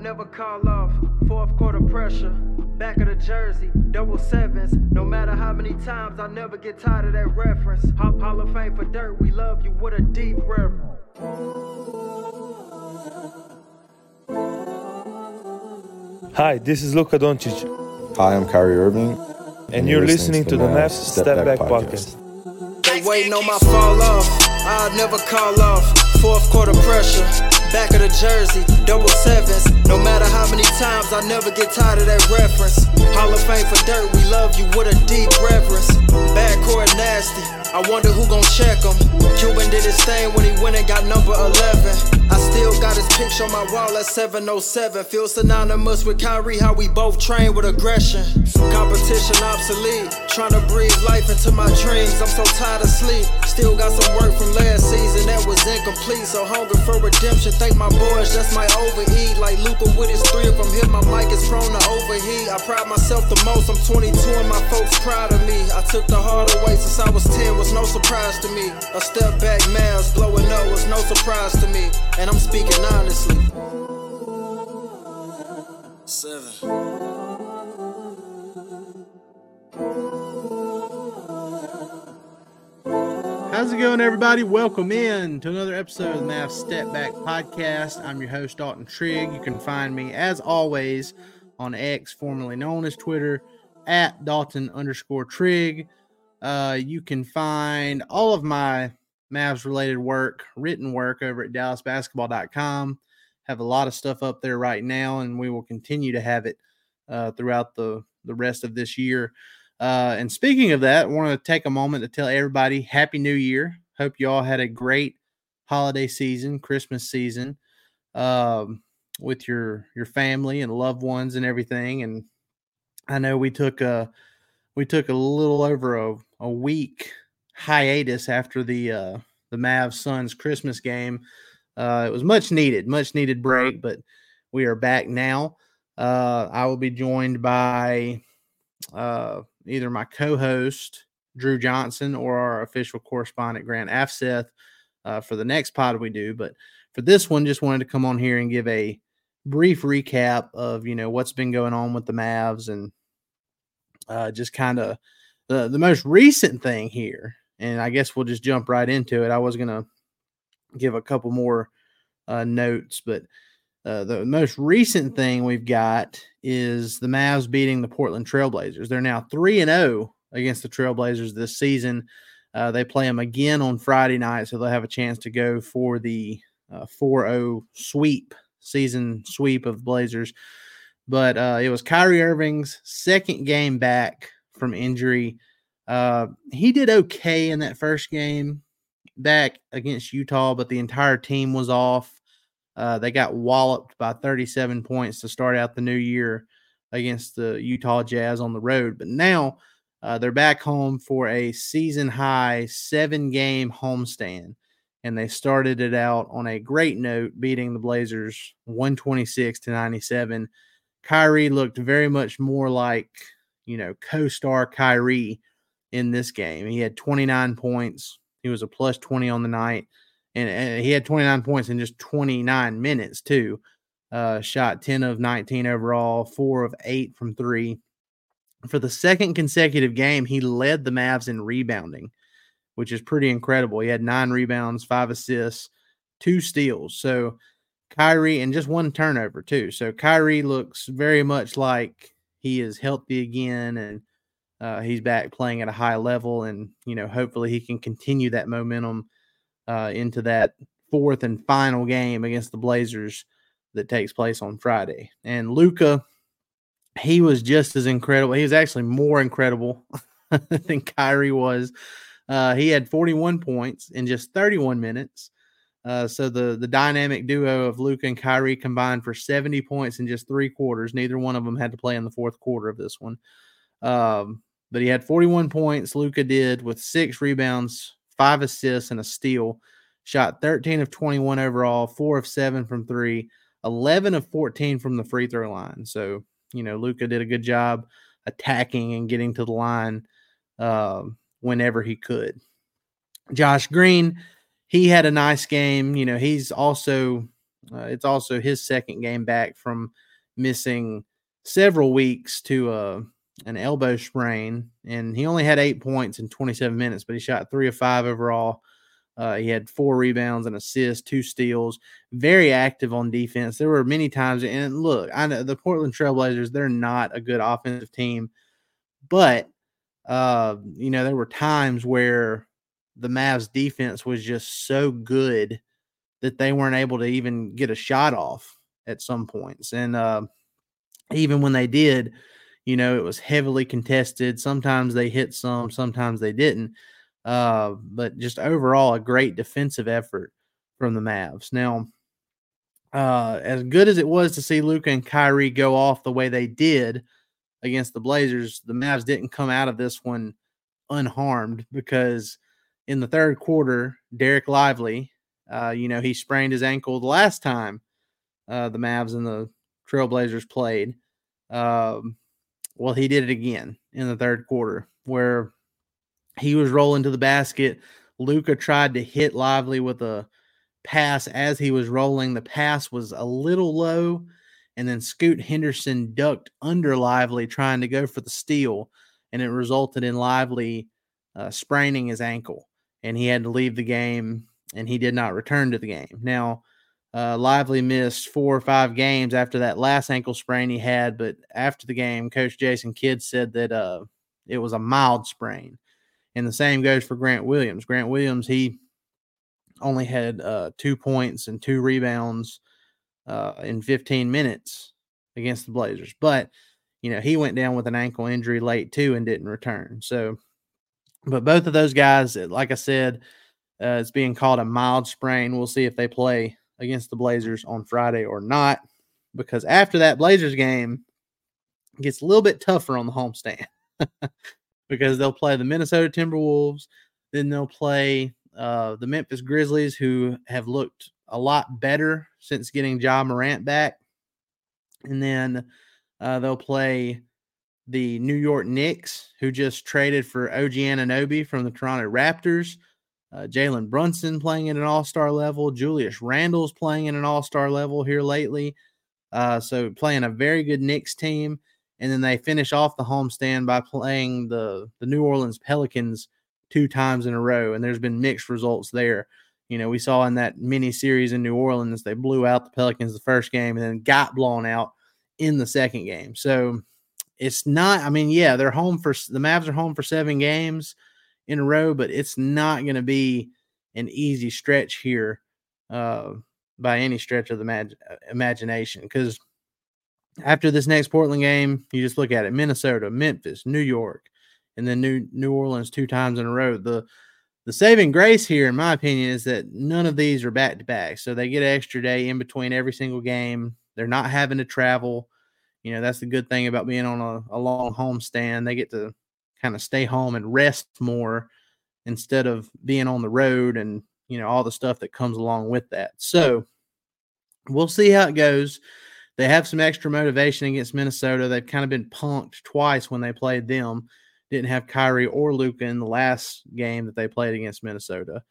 never call off. Fourth quarter pressure. Back of the jersey, double sevens. No matter how many times, I never get tired of that reference. Hall, Hall of Fame for dirt, we love you with a deep reverence. Hi, this is Luka Doncic. Hi, I'm Kyrie Irving. And, and you're, listening, listening to, to, the Mavs Step, Step Back, Back podcast. podcast. They waiting on my fall off. I'll never call off. Fourth quarter pressure. Back of the jersey, double sevens. No matter how many times, I never get tired of that reference. Hall of Fame for dirt, we love you with a deep reverence. Backcourt nasty, I wonder who gon' check him. Cuban did his thing when he went and got number 11. I still got his picture on my wall at 707. Feel synonymous with Kyrie, how we both train with aggression. Competition obsolete, trying to breathe life into my dreams. I'm so tired of sleep. Still got some work from last season that was incomplete. So hunger for redemption Thank my boys just my overeat. Like Luther with his three of them hit my mic is prone to overheat. I pride myself the most, I'm 22 and my folks proud of me. I took the hard way since I was 10, was no surprise to me. A step back, man's blowing up was no surprise to me. And I'm speaking honestly. Seven. How's it going, everybody? Welcome in to another episode of the Mavs Step Back Podcast. I'm your host, Dalton Trigg. You can find me, as always, on X, formerly known as Twitter, at Dalton underscore Trigg. Uh, you can find all of my Mavs related work, written work over at DallasBasketball.com. Have a lot of stuff up there right now, and we will continue to have it uh, throughout the, the rest of this year. Uh, and speaking of that, I want to take a moment to tell everybody Happy New Year. Hope you all had a great holiday season, Christmas season, um, with your your family and loved ones and everything. And I know we took a we took a little over a, a week hiatus after the uh, the Mavs Suns Christmas game. Uh, it was much needed, much needed break, but we are back now. Uh, I will be joined by uh, either my co-host Drew Johnson or our official correspondent Grant Afseth uh, for the next pod we do. But for this one, just wanted to come on here and give a brief recap of you know what's been going on with the Mavs and uh, just kind of the the most recent thing here. And I guess we'll just jump right into it. I was gonna give a couple more uh, notes, but uh, the most recent thing we've got is the Mavs beating the Portland Trailblazers. They're now 3 and 0 against the Trailblazers this season. Uh, they play them again on Friday night, so they'll have a chance to go for the uh, 4 uh, 0 sweep, season sweep of the Blazers. But uh, it was Kyrie Irving's second game back from injury. Uh, he did okay in that first game back against Utah, but the entire team was off. Uh, they got walloped by 37 points to start out the new year against the Utah Jazz on the road. But now uh, they're back home for a season high seven game homestand. And they started it out on a great note, beating the Blazers 126 to 97. Kyrie looked very much more like, you know, co star Kyrie in this game. He had 29 points, he was a plus 20 on the night and, and he had 29 points in just 29 minutes too. Uh, shot 10 of 19 overall, four of eight from three. For the second consecutive game, he led the Mavs in rebounding, which is pretty incredible. He had nine rebounds, five assists, two steals. So Kyrie and just one turnover too. So Kyrie looks very much like he is healthy again and uh, he's back playing at a high level. And you know, hopefully he can continue that momentum uh, into that fourth and final game against the Blazers that takes place on Friday. And Luka, he was just as incredible. He was actually more incredible than Kyrie was. Uh, he had 41 points in just 31 minutes. Uh, so the the dynamic duo of Luka and Kyrie combined for 70 points in just three quarters. Neither one of them had to play in the fourth quarter of this one. Um, but he had 41 points. Luka did with six rebounds, five assists, and a steal. Shot 13 of 21 overall, four of seven from three, 11 of 14 from the free throw line. So, you know, Luka did a good job attacking and getting to the line uh, whenever he could. Josh Green, he had a nice game. You know, he's also, uh, it's also his second game back from missing several weeks to uh, an elbow sprain. And he only had eight points in 27 minutes, but he shot three of five overall uh, he had four rebounds and assists, two steals, very active on defense. There were many times, and look, I know the Portland Trailblazers, they're not a good offensive team, but, uh, you know, there were times where the Mavs defense was just so good that they weren't able to even get a shot off at some points. And uh, even when they did, you know, it was heavily contested. Sometimes they hit some, sometimes they didn't. Uh, but just overall, a great defensive effort from the Mavs. Now, uh, as good as it was to see Luka and Kyrie go off the way they did against the Blazers, the Mavs didn't come out of this one unharmed because in the third quarter, Dereck Lively, uh, you know, he sprained his ankle the last time uh, the Mavs and the Trailblazers played. Um, well, he did it again in the third quarter, where he was rolling to the basket. Luka tried to hit Lively with a pass as he was rolling. The pass was a little low, and then Scoot Henderson ducked under Lively trying to go for the steal, and it resulted in Lively uh, spraining his ankle, and he had to leave the game, and he did not return to the game. Now, uh, Lively missed four or five games after that last ankle sprain he had, but after the game, Coach Jason Kidd said that uh, it was a mild sprain. And the same goes for Grant Williams. Grant Williams, he only had uh, two points and two rebounds uh, in 15 minutes against the Blazers. But, you know, he went down with an ankle injury late too and didn't return. So, but both of those guys, like I said, uh, it's being called a mild sprain. We'll see if they play against the Blazers on Friday or not. Because after that Blazers game, gets a little bit tougher on the homestand. because they'll play the Minnesota Timberwolves, then they'll play uh, the Memphis Grizzlies, who have looked a lot better since getting Ja Morant back, and then uh, they'll play the New York Knicks, who just traded for OG Anunoby from the Toronto Raptors. Uh, Jalen Brunson playing at an all star level. Julius Randle's playing at an all star level here lately. Uh, so playing a very good Knicks team and then they finish off the homestand by playing the the New Orleans Pelicans two times in a row, and there's been mixed results there. You know, we saw in that mini series in New Orleans, they blew out the Pelicans the first game and then got blown out in the second game. So it's not, I mean, yeah, they're home for the Mavs are home for seven games in a row, but it's not going to be an easy stretch here uh, by any stretch of the mag- imagination because after this next Portland game, you just look at it: Minnesota, Memphis, New York, and then New New Orleans two times in a row. The the saving grace here, in my opinion, is that none of these are back to back, so they get an extra day in between every single game. They're not having to travel. You know, that's the good thing about being on a, a long home stand. They get to kind of stay home and rest more instead of being on the road and you know all the stuff that comes along with that. So we'll see how it goes. They have some extra motivation against Minnesota. They've kind of been punked twice when they played them. Didn't have Kyrie or Luka in the last game that they played against Minnesota.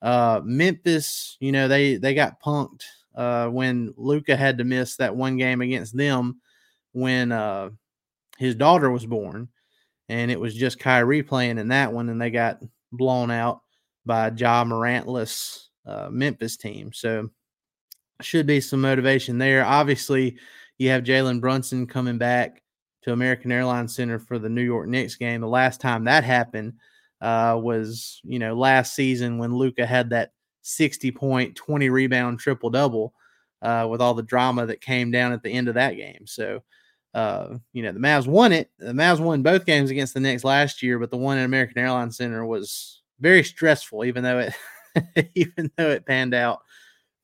Uh, Memphis, you know, they they got punked uh, when Luka had to miss that one game against them when uh, his daughter was born, and it was just Kyrie playing in that one, and they got blown out by Ja Morantless uh, Memphis team. So should be some motivation there. Obviously, you have Jalen Brunson coming back to American Airlines Center for the New York Knicks game. The last time that happened uh, was, you know, last season when Luka had that 60 point, 20 rebound triple double uh, with all the drama that came down at the end of that game. So, uh, you know, the Mavs won it. The Mavs won both games against the Knicks last year, but the one at American Airlines Center was very stressful, even though it, even though it panned out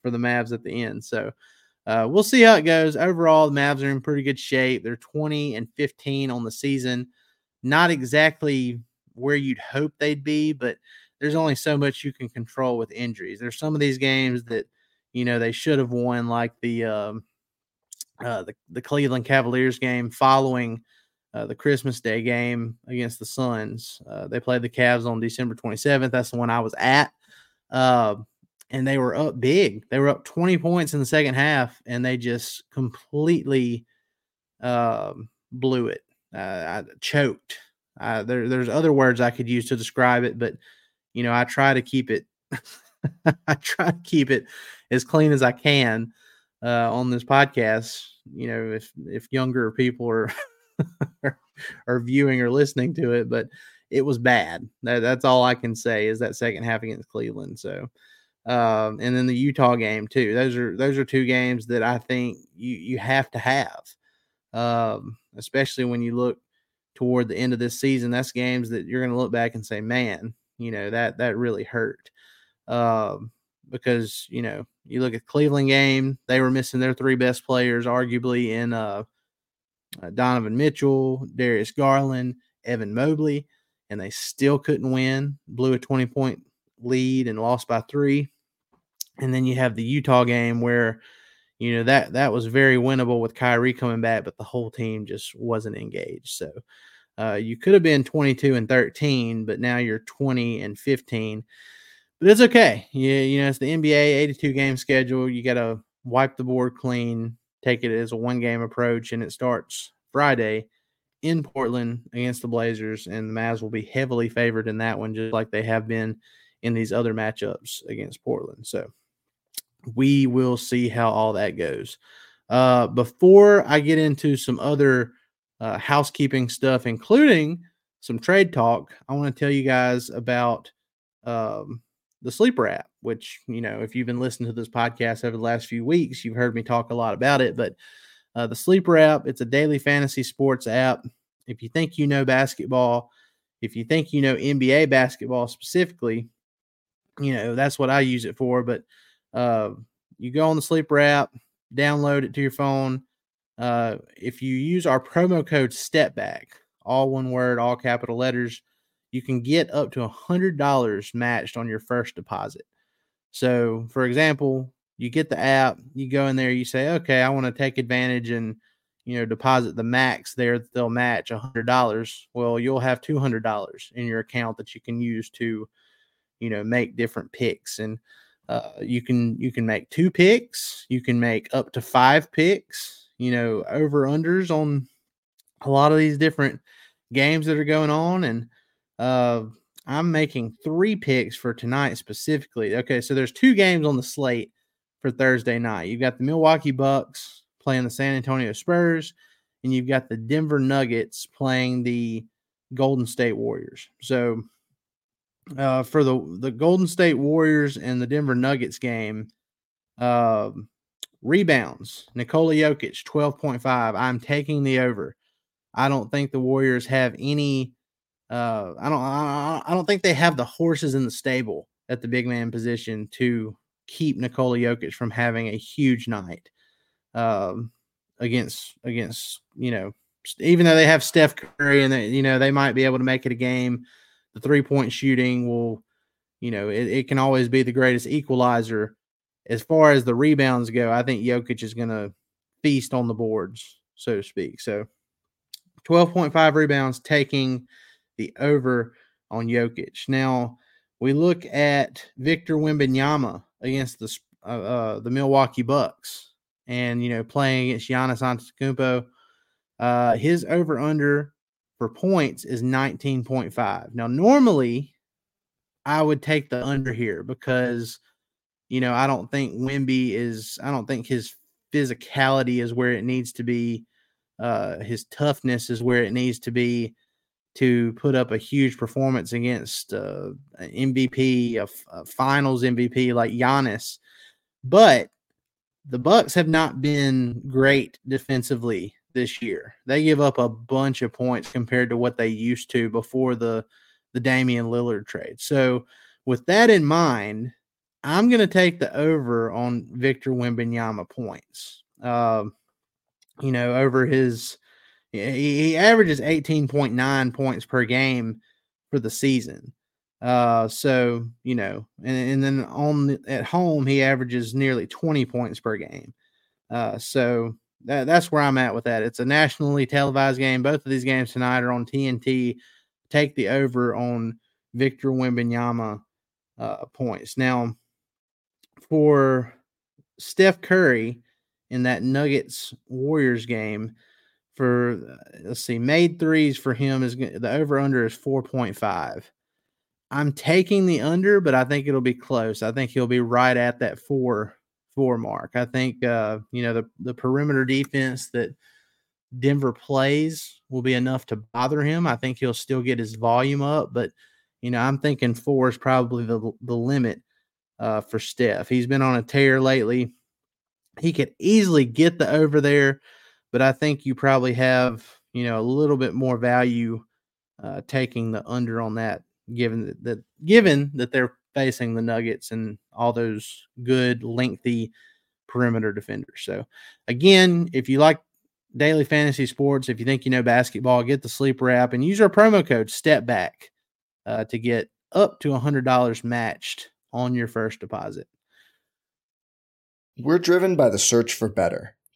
for the Mavs at the end. So, uh, we'll see how it goes. Overall, the Mavs are in pretty good shape. They're 20 and 15 on the season. Not exactly where you'd hope they'd be, but there's only so much you can control with injuries. There's some of these games that you know they should have won, like the um, uh, the the Cleveland Cavaliers game following uh, the Christmas Day game against the Suns. Uh, they played the Cavs on December 27th. That's the one I was at, uh, and they were up big. They were up 20 points in the second half, and they just completely um, blew it. Uh, I choked. There, there's other words I could use to describe it, but you know, I try to keep it. I try to keep it as clean as I can uh, on this podcast. You know, if if younger people are are viewing or listening to it, but it was bad. That, that's all I can say is that second half against Cleveland. So, um, and then the Utah game too. Those are those are two games that I think you you have to have, um, especially when you look toward the end of this season. That's games that you're going to look back and say, man, you know that that really hurt um, because you know you look at Cleveland game, they were missing their three best players, arguably in uh, uh, Donovan Mitchell, Darius Garland, Evan Mobley, and they still couldn't win. Blew a twenty point lead and lost by three. And then you have the Utah game where you know that that was very winnable with Kyrie coming back, but the whole team just wasn't engaged. So uh, you could have been 22 and 13, but now you're 20 and 15. But it's okay. You, you know, it's the NBA 82 game schedule. You got to wipe the board clean, take it as a one game approach, and it starts Friday in Portland against the Blazers. And the Mavs will be heavily favored in that one, just like they have been in these other matchups against Portland. So we will see how all that goes. Uh, before I get into some other uh, housekeeping stuff, including some trade talk. I want to tell you guys about um, the Sleeper app, which, you know, if you've been listening to this podcast over the last few weeks, you've heard me talk a lot about it. But uh, the Sleeper app, it's a daily fantasy sports app. If you think you know basketball, if you think you know NBA basketball specifically, you know, that's what I use it for. But uh, you go on the Sleeper app, download it to your phone uh, if you use our promo code STEPBACK, all one word, all capital letters, you can get up to a $100 matched on your first deposit. So, for example, you get the app, you go in there, you say, okay, I want to take advantage and you know deposit the max there that they'll match a hundred dollars well you'll have two hundred dollars in your account that you can use to you know make different picks and uh, you can you can make two picks you can make up to five picks you know, over unders on a lot of these different games that are going on. And uh, I'm making three picks for tonight specifically. Okay, so there's two games on the slate for Thursday night. You've got the Milwaukee Bucks playing the San Antonio Spurs, and you've got the Denver Nuggets playing the Golden State Warriors. So uh, for the the Golden State Warriors and the Denver Nuggets game, uh, Rebounds, Nikola Jokic, 12.5. I'm taking the over. I don't think the Warriors have any uh I don't I, I don't think they have the horses in the stable at the big man position to keep Nikola Jokic from having a huge night um against against, you know, even though they have Steph Curry and they, you know, they might be able to make it a game, the three-point shooting will, you know, it, it can always be the greatest equalizer as far as the rebounds go, I think Jokic is going to feast on the boards, so to speak. So 12.5 rebounds taking the over on Jokic. Now we look at Victor Wembanyama against the uh, uh, the Milwaukee Bucks, and you know playing against Giannis Antetokounmpo. Uh, his over under for points is 19.5. Now normally I would take the under here because you know, I don't think Wemby is, I don't think his physicality is where it needs to be. Uh, his toughness is where it needs to be to put up a huge performance against uh, an MVP, a, Finals MVP like Giannis. But the Bucks have not been great defensively this year. They give up a bunch of points compared to what they used to before the the Damian Lillard trade. So, with that in mind, I'm going to take the over on Victor Wembanyama points. Uh, you know, over his he, he averages 18.9 points per game for the season. Uh, so you know, and, and then on the, at home he averages nearly 20 points per game. Uh, so that, that's where I'm at with that. It's a nationally televised game. Both of these games tonight are on TNT. Take the over on Victor Wembanyama uh, points. Now, for Steph Curry in that Nuggets Warriors game, for let's see, made threes for him is the over under is 4.5. I'm taking the under, but I think it'll be close. I think he'll be right at that four four mark. I think uh, you know the the perimeter defense that Denver plays will be enough to bother him. I think he'll still get his volume up, but you know I'm thinking four is probably the the limit uh, for Steph. He's been on a tear lately. He could easily get the over there, but I think you probably have you know a little bit more value uh, taking the under on that given that, that given that they're facing the Nuggets and all those good lengthy perimeter defenders. So again, if you like daily fantasy sports, if you think you know basketball, get the sleeper app and use our promo code step back uh, to get up to hundred dollars matched on your first deposit. We're driven by the search for better.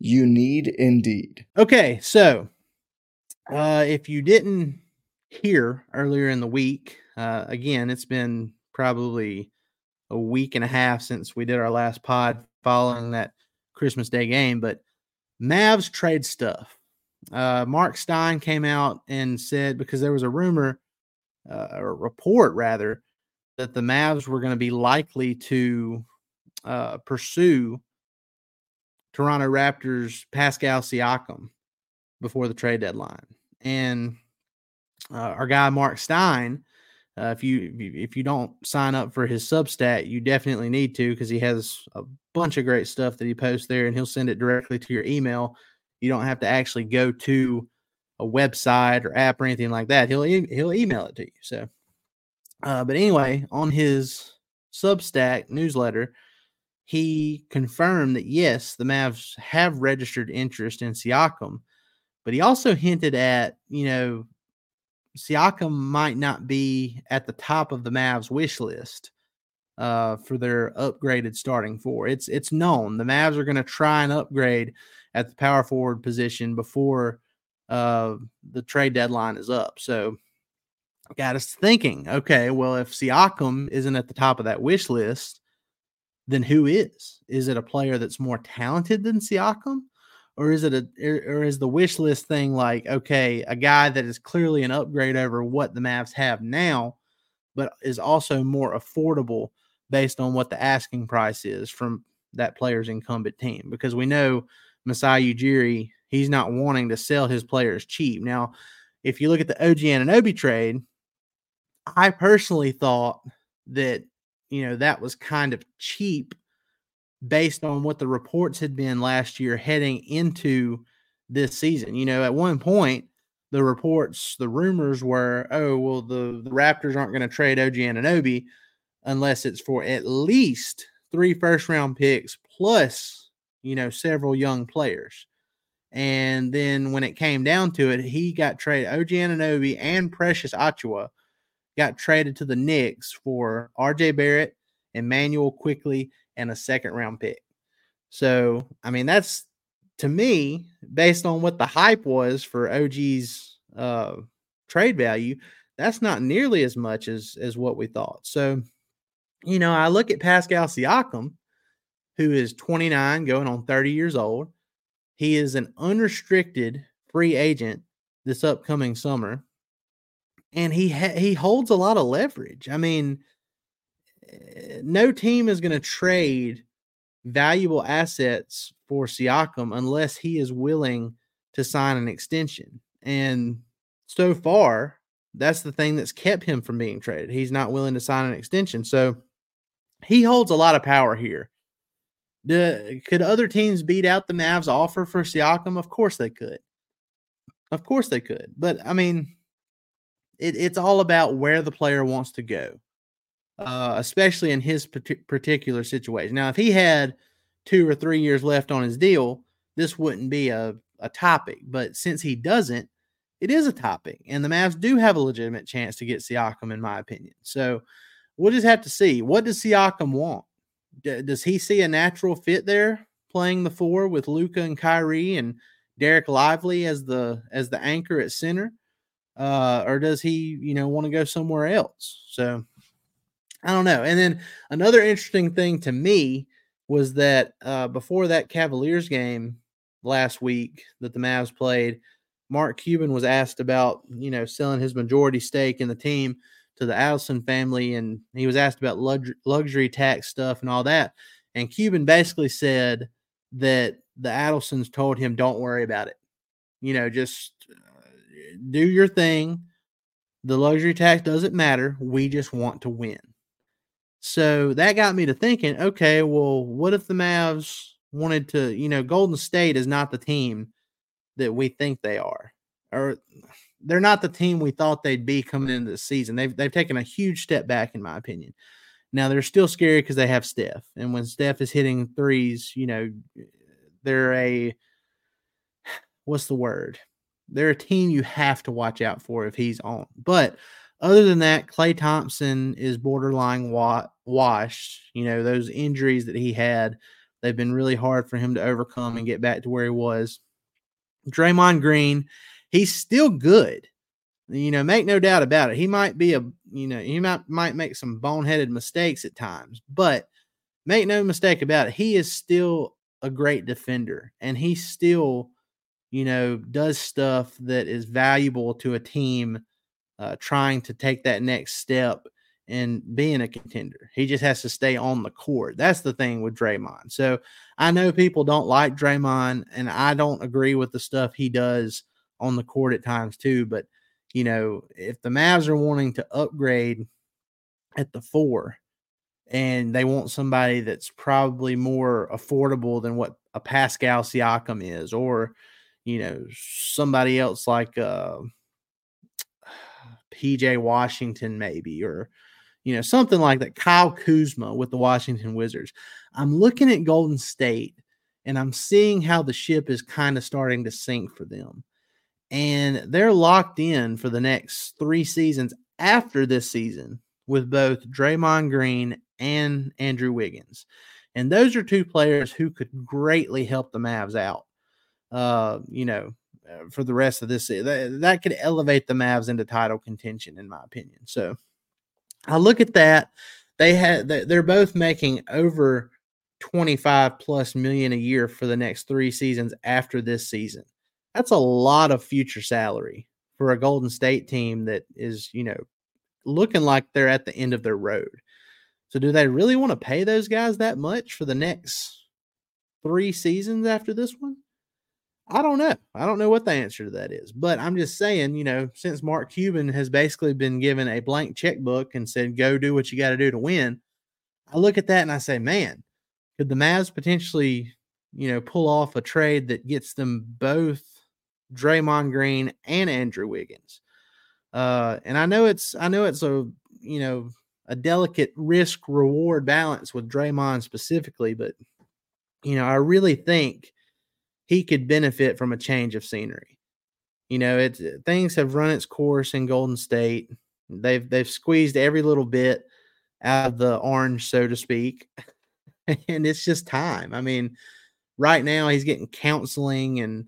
You need Indeed. Okay, so uh, if you didn't hear earlier in the week, uh, again, it's been probably a week and a half since we did our last pod following that Christmas Day game, but Mavs trade stuff. Uh, Mark Stein came out and said because there was a rumor, uh, or report rather, that the Mavs were going to be likely to uh, pursue Toronto Raptors Pascal Siakam before the trade deadline. And uh, our guy Mark Stein, uh, if you if you don't sign up for his Substack, you definitely need to because he has a bunch of great stuff that he posts there, and he'll send it directly to your email. You don't have to actually go to a website or app or anything like that. He'll he'll email it to you. So, uh, but anyway, on his Substack newsletter, he confirmed that yes, the Mavs have registered interest in Siakam, but he also hinted at, you know, Siakam might not be at the top of the Mavs wish list uh, for their upgraded starting four. It's it's known the Mavs are going to try and upgrade at the power forward position before uh, the trade deadline is up. So got us thinking, okay, well, if Siakam isn't at the top of that wish list, then who is? Is it a player that's more talented than Siakam? Or is it a or is the wish list thing like, okay, a guy that is clearly an upgrade over what the Mavs have now, but is also more affordable based on what the asking price is from that player's incumbent team? Because we know Masai Ujiri, he's not wanting to sell his players cheap. Now, if you look at the OG Anunoby trade, I personally thought that you know, that was kind of cheap based on what the reports had been last year heading into this season. You know, at one point, the reports, the rumors were, oh, well, the, the Raptors aren't going to trade OG Anunoby unless it's for at least three first round picks plus, you know, several young players. And then when it came down to it, he got traded. OG Anunoby and Precious Achiuwa got traded to the Knicks for RJ Barrett, Immanuel Quickley, and a second round pick. So, I mean, that's to me, based on what the hype was for OG's uh, trade value, that's not nearly as much as as what we thought. So, you know, I look at Pascal Siakam, who is 29, going on 30 years old. He is an unrestricted free agent this upcoming summer, and he ha- he holds a lot of leverage. I mean, eh, no team is going to trade valuable assets for Siakam unless he is willing to sign an extension. And so far, that's the thing that's kept him from being traded. He's not willing to sign an extension. So he holds a lot of power here. Could other teams beat out the Mavs offer for Siakam? Of course they could. Of course they could. But I mean, it, it's all about where the player wants to go, uh, especially in his particular situation. Now, if he had two or three years left on his deal, this wouldn't be a, a topic. But since he doesn't, it is a topic. And the Mavs do have a legitimate chance to get Siakam, in my opinion. So we'll just have to see. What does Siakam want? D- does he see a natural fit there playing the four with Luka and Kyrie and Dereck Lively as the as the anchor at center? Uh, or does he, you know, want to go somewhere else? So I don't know. And then another interesting thing to me was that uh, before that Cavaliers game last week that the Mavs played, Mark Cuban was asked about, you know, selling his majority stake in the team to the Adelson family, and he was asked about luxury tax stuff and all that. And Cuban basically said that the Adelsons told him, "Don't worry about it. You know, just do your thing. The luxury tax doesn't matter. We just want to win." So that got me to thinking, okay, well, what if the Mavs wanted to, you know, Golden State is not the team that we think they are, or they're not the team we thought they'd be coming into the season. They've they've taken a huge step back, in my opinion. Now they're still scary because they have Steph, and when Steph is hitting threes, you know, they're a what's the word? They're a team you have to watch out for if he's on. But other than that, Klay Thompson is borderline wa- washed. You know, those injuries that he had, they've been really hard for him to overcome and get back to where he was. Draymond Green, he's still good. You know, make no doubt about it. He might be a, you know, he might might make some boneheaded mistakes at times, but make no mistake about it, he is still a great defender and he's still, you know, does stuff that is valuable to a team uh, trying to take that next step and being a contender. He just has to stay on the court. That's the thing with Draymond. So I know people don't like Draymond, and I don't agree with the stuff he does on the court at times too. But you know, if the Mavs are wanting to upgrade at the four, and they want somebody that's probably more affordable than what a Pascal Siakam is, or you know, somebody else like uh, PJ Washington, maybe, or you know, something like that. Kyle Kuzma with the Washington Wizards. I'm looking at Golden State and I'm seeing how the ship is kind of starting to sink for them and they're locked in for the next three seasons after this season with both Draymond Green and Andrew Wiggins. And those are two players who could greatly help the Mavs out. Uh, you know, uh, for the rest of this that, that could elevate the Mavs into title contention in my opinion. So I look at that they had they're both making over 25 plus million a year for the next 3 seasons after this season. That's a lot of future salary for a Golden State team that is, you know, looking like they're at the end of their road. So do they really want to pay those guys that much for the next 3 seasons after this one? I don't know. I don't know what the answer to that is, but I'm just saying, you know, since Mark Cuban has basically been given a blank checkbook and said, go do what you got to do to win, I look at that and I say, man, could the Mavs potentially, you know, pull off a trade that gets them both Draymond Green, and Andrew Wiggins. Uh, and I know it's I know it's a you know a delicate risk reward balance with Draymond specifically, but you know I really think he could benefit from a change of scenery. You know, it's things have run its course in Golden State. They've they've squeezed every little bit out of the orange, so to speak, and it's just time. I mean, right now he's getting counseling and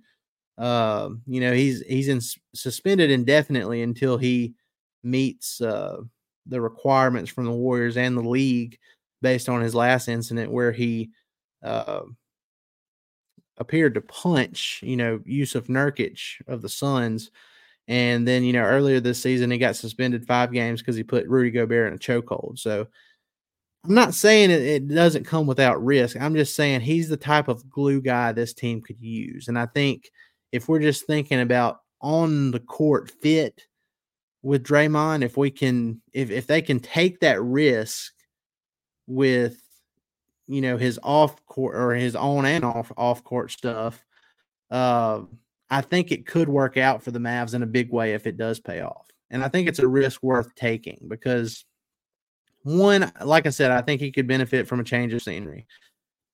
uh, you know he's he's in, suspended indefinitely until he meets uh, the requirements from the Warriors and the league based on his last incident where he uh, appeared to punch, you know, Jusuf Nurkic of the Suns. And then, you know, earlier this season, he got suspended five games because he put Rudy Gobert in a chokehold. So I'm not saying it, it, doesn't come without risk. I'm just saying he's the type of glue guy this team could use. And I think if we're just thinking about on the court fit with Draymond, if we can, if, if they can take that risk with you know his off court or his on and off off court stuff, uh, I think it could work out for the Mavs in a big way if it does pay off. And I think it's a risk worth taking because one, like I said, I think he could benefit from a change of scenery.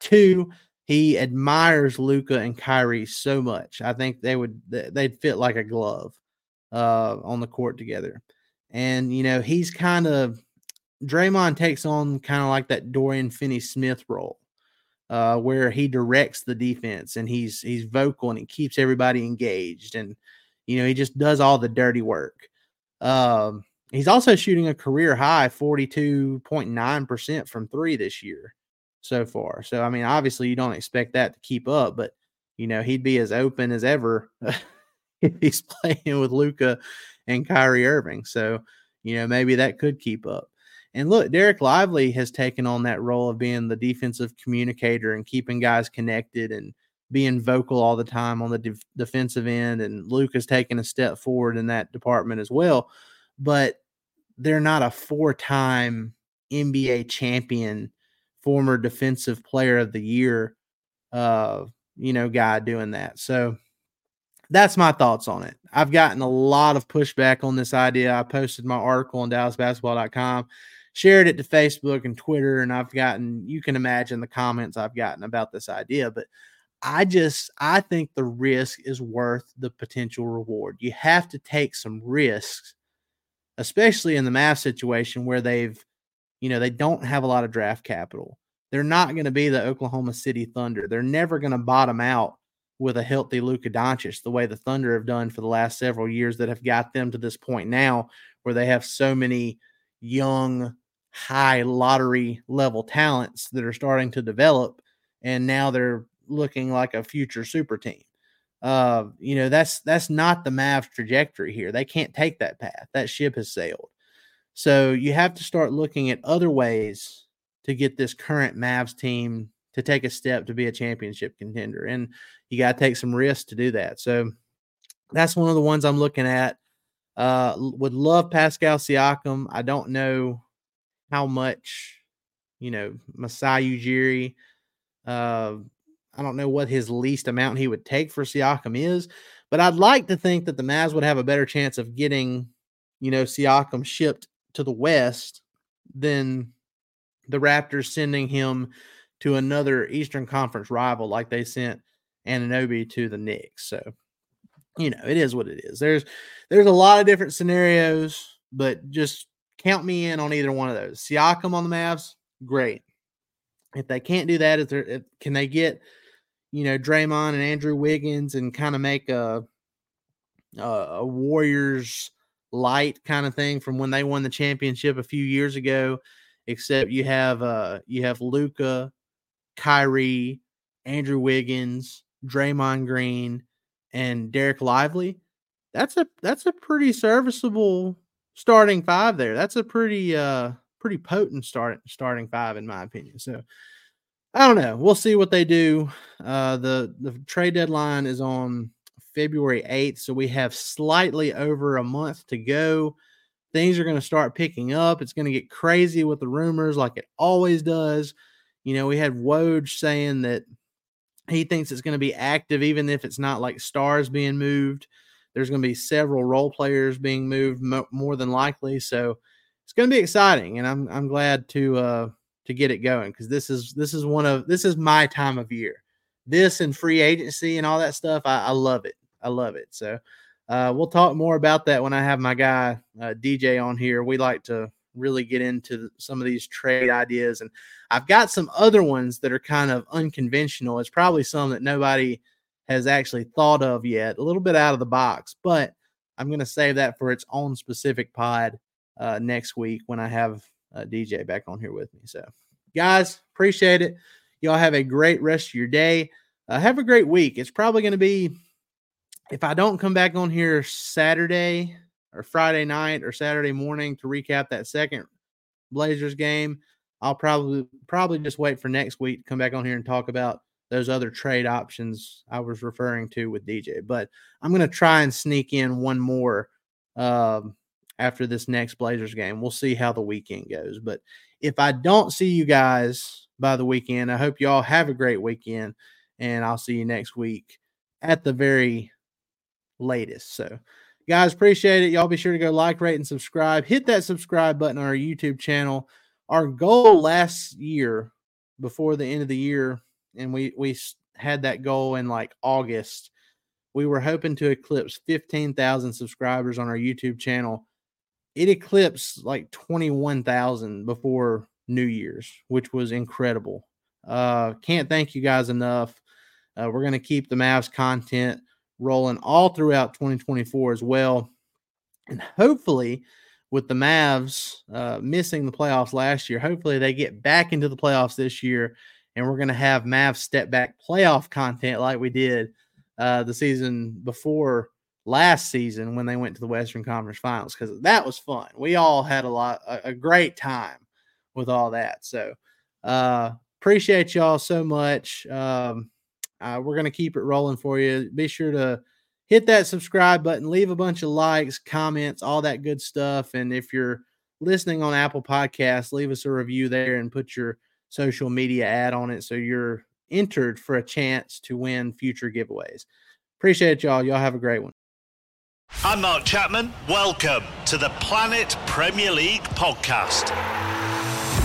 Two, he admires Luka and Kyrie so much. I think they would they'd fit like a glove uh, on the court together. And you know, he's kind of Draymond takes on kind of like that Dorian Finney Smith role, uh, where he directs the defense and he's he's vocal and he keeps everybody engaged and you know he just does all the dirty work. Um, he's also shooting a career high 42.9% from three this year so far. So I mean, obviously you don't expect that to keep up, but you know, he'd be as open as ever if he's playing with Luka and Kyrie Irving. So, you know, maybe that could keep up. And look, Dereck Lively has taken on that role of being the defensive communicator and keeping guys connected and being vocal all the time on the de- defensive end. And Luke has taken a step forward in that department as well. But they're not a four time NBA champion, former defensive player of the year, uh, you know, guy doing that. So that's my thoughts on it. I've gotten a lot of pushback on this idea. I posted my article on DallasBasketball.com shared it to Facebook and Twitter, and I've gotten, you can imagine the comments I've gotten about this idea. But I just, I think the risk is worth the potential reward. You have to take some risks, especially in the Mavs situation where they've, you know, they don't have a lot of draft capital. They're not going to be the Oklahoma City Thunder. They're never going to bottom out with a healthy Luka Doncic the way the Thunder have done for the last several years that have got them to this point now where they have so many young high lottery level talents that are starting to develop and now they're looking like a future super team. Uh, you know, that's that's not the Mavs trajectory here. They can't take that path. That ship has sailed. So you have to start looking at other ways to get this current Mavs team to take a step to be a championship contender. And you got to take some risks to do that. So that's one of the ones I'm looking at. Uh, would love Pascal Siakam. I don't know how much, you know, Masai Ujiri, uh, I don't know what his least amount he would take for Siakam is, but I'd like to think that the Mavs would have a better chance of getting, you know, Siakam shipped to the West than the Raptors sending him to another Eastern Conference rival like they sent Anunoby to the Knicks. So, you know, it is what it is. There's there's a lot of different scenarios, but just count me in on either one of those. Siakam on the Mavs, great. If they can't do that, is there if, can they get you know Draymond and Andrew Wiggins and kind of make a a, a Warriors light kind of thing from when they won the championship a few years ago? Except you have uh you have Luka, Kyrie, Andrew Wiggins, Draymond Green, and Dereck Lively. That's a that's a pretty serviceable starting five there. That's a pretty uh pretty potent start starting five in my opinion. So I don't know. We'll see what they do. Uh the the trade deadline is on February 8th, so we have slightly over a month to go. Things are going to start picking up. It's going to get crazy with the rumors like it always does. You know, we had Woj saying that He thinks it's going to be active, even if it's not like stars being moved. There's going to be several role players being moved mo- more than likely. So it's going to be exciting, and I'm I'm glad to uh, to get it going because this is this is one of this is my time of year. This and free agency and all that stuff, I, I love it. I love it. So uh, we'll talk more about that when I have my guy uh, DJ on here. We like to really get into some of these trade ideas, and I've got some other ones that are kind of unconventional. It's probably some that nobody has actually thought of yet, a little bit out of the box, but I'm going to save that for its own specific pod uh, next week when I have uh, DJ back on here with me. So, guys, appreciate it. Y'all have a great rest of your day. Uh, have a great week. It's probably going to be, if I don't come back on here Saturday or Friday night or Saturday morning to recap that second Blazers game, I'll probably probably just wait for next week to come back on here and talk about those other trade options I was referring to with DJ. But I'm going to try and sneak in one more um, after this next Blazers game. We'll see how the weekend goes. But if I don't see you guys by the weekend, I hope you all have a great weekend, and I'll see you next week at the very latest. So, guys, appreciate it. Y'all be sure to go like, rate, and subscribe. Hit that subscribe button on our YouTube channel. Our goal last year, before the end of the year, and we we had that goal in like August. We were hoping to eclipse 15,000 subscribers on our YouTube channel. It eclipsed like 21,000 before New Year's, which was incredible. Uh, can't thank you guys enough. Uh, we're going to keep the Mavs content rolling all throughout 2024 as well. And hopefully, with the Mavs uh, missing the playoffs last year, hopefully they get back into the playoffs this year and we're going to have Mavs step back playoff content like we did uh, the season before last season when they went to the Western Conference Finals because that was fun. We all had a lot, a, a great time with all that. So uh, appreciate y'all so much. Um, uh, we're going to keep it rolling for you. Be sure to hit that subscribe button, leave a bunch of likes, comments, all that good stuff. And if you're listening on Apple Podcasts, leave us a review there and put your social media ad on it so you're entered for a chance to win future giveaways. Appreciate y'all. Y'all have a great one. I'm Mark Chapman. Welcome to the Planet Premier League podcast.